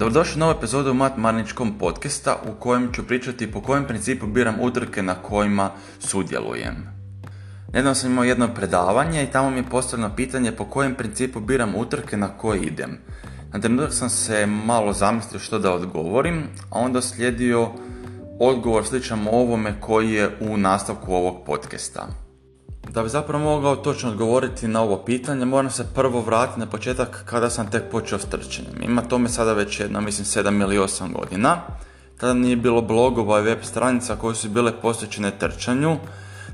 Dobrodošli u novu epizodu Mat Marničkom podcasta u kojem ću pričati po kojem principu biram utrke na kojima sudjelujem. Nedavno sam imao jedno predavanje i tamo mi je postavljeno pitanje po kojem principu biram utrke na koje idem. Na trenutak sam se malo zamislio što da odgovorim, a onda slijedio odgovor sličan ovome koji je u nastavku ovog podcasta. Da bi zapravo mogao točno odgovoriti na ovo pitanje, moram se prvo vratiti na početak kada sam tek počeo s trčanjem. Ima tome sada već jedna, mislim, 7 ili 8 godina. Tada nije bilo blogova i web stranica koje su bile posvećene trčanju,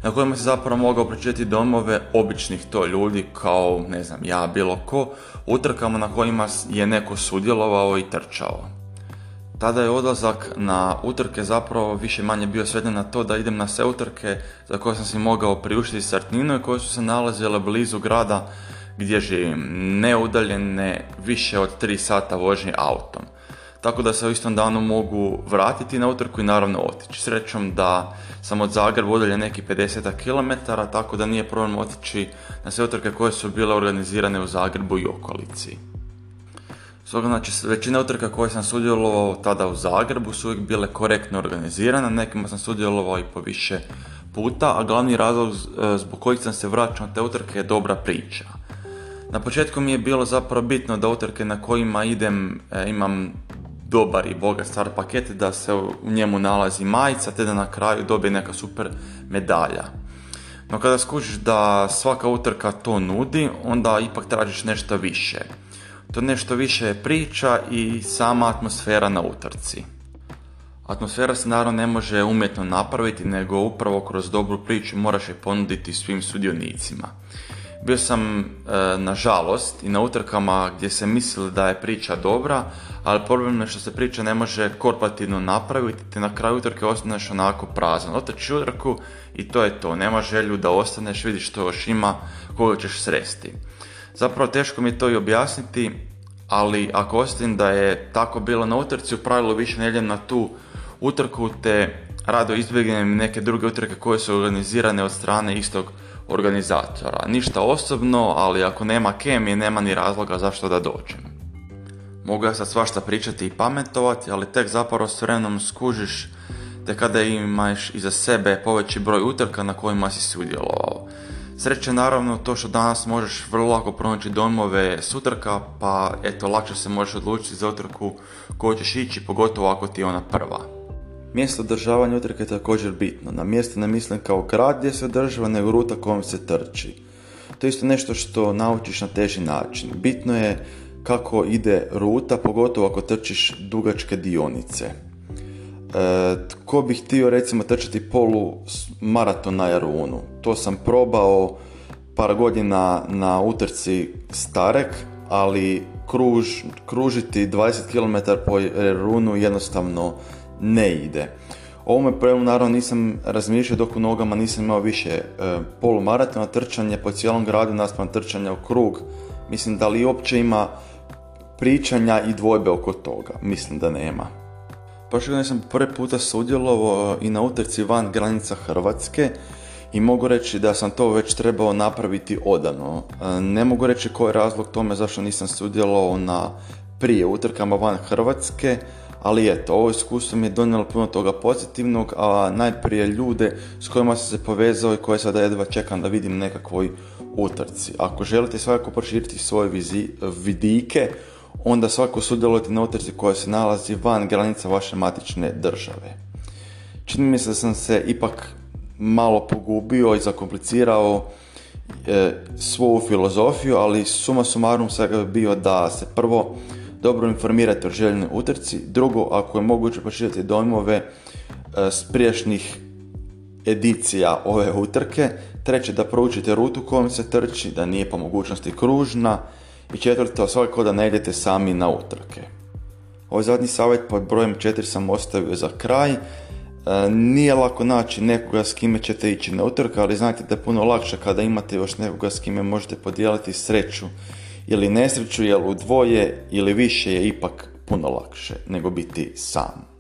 na kojima se zapravo mogao pročitati domove običnih to ljudi kao, ne znam, ja, bilo ko, utrkama na kojima je neko sudjelovao i trčao. Tada je odlazak na utrke zapravo više manje bio sveden na to da idem na sve utrke za koje sam si mogao priuštiti startninu i koje su se nalazile blizu grada gdje živim, ne udaljene više od 3 sata vožnje autom. Tako da se u istom danu mogu vratiti na utrku i naravno otići. Srećom da sam od Zagreba udaljen neki 50 km, tako da nije problem otići na sve utrke koje su bile organizirane u Zagrebu i okolici. Stoga, znači, većina utrka koje sam sudjelovao tada u Zagrebu su uvijek bile korektno organizirane, nekima sam sudjelovao i po više puta, a glavni razlog e, zbog kojih sam se vraćao na te utrke je dobra priča. Na početku mi je bilo zapravo bitno da utrke na kojima idem e, imam dobar i bogat star paket, da se u njemu nalazi majica, te da na kraju dobije neka super medalja. No kada skužiš da svaka utrka to nudi, onda ipak tražiš nešto više to nešto više je priča i sama atmosfera na utrci. Atmosfera se naravno ne može umjetno napraviti, nego upravo kroz dobru priču moraš je ponuditi svim sudionicima. Bio sam, e, nažalost, i na utrkama gdje se mislili da je priča dobra, ali problem je što se priča ne može korporativno napraviti, te na kraju utrke ostaneš onako prazan. Otrči utrku i to je to, nema želju da ostaneš, vidiš što još ima, koga ćeš sresti. Zapravo teško mi to i objasniti, ali ako ostavim da je tako bilo na utrci, u pravilu više ne na tu utrku, te rado izbjegnem neke druge utrke koje su organizirane od strane istog organizatora. Ništa osobno, ali ako nema kemije, nema ni razloga zašto da dođem. Mogu ja sad svašta pričati i pametovati, ali tek zapravo s vremenom skužiš te kada imaš iza sebe poveći broj utrka na kojima si sudjelovao. Sreće naravno to što danas možeš vrlo lako pronaći domove s utrka, pa eto lakše se možeš odlučiti za utrku koju ćeš ići, pogotovo ako ti je ona prva. Mjesto održavanja utrke je također bitno. Na mjesto ne mislim kao grad gdje se održava, nego ruta kojom se trči. To je isto nešto što naučiš na teži način. Bitno je kako ide ruta, pogotovo ako trčiš dugačke dionice. E, tko bi htio recimo trčati polu maraton na Jarunu? To sam probao par godina na utrci Starek, ali kruž, kružiti 20 km po Jarunu jednostavno ne ide. O ovome problemu naravno nisam razmišljao dok u nogama nisam imao više e, polumaratona trčanje po cijelom gradu naspram trčanja u krug. Mislim da li uopće ima pričanja i dvojbe oko toga? Mislim da nema. Prošle godine sam prvi puta sudjelovao i na utrci van granica Hrvatske i mogu reći da sam to već trebao napraviti odano. E, ne mogu reći koji je razlog tome zašto nisam sudjelovao na prije utrkama van Hrvatske, ali eto, ovo iskustvo mi je donijelo puno toga pozitivnog, a najprije ljude s kojima sam se povezao i koje sada jedva čekam da vidim nekakvoj utrci. Ako želite svakako proširiti svoje vidike, onda svako sudjelujete na utrci koja se nalazi van granica vaše matične države. Čini mi se da sam se ipak malo pogubio i zakomplicirao e, svoju filozofiju, ali suma sumarum svega bi bio da se prvo dobro informirate o željenoj utrci, drugo ako je moguće pročitati dojmove e, s prijašnjih edicija ove utrke, treće da proučite rutu kojom se trči, da nije po mogućnosti kružna, i četvrto, svakako da ne idete sami na utrke. Ovaj zadnji savjet pod brojem 4 sam ostavio za kraj. E, nije lako naći nekoga s kime ćete ići na utrke, ali znajte da je puno lakše kada imate još nekoga s kime možete podijeliti sreću ili nesreću, jer u dvoje ili više je ipak puno lakše nego biti sam.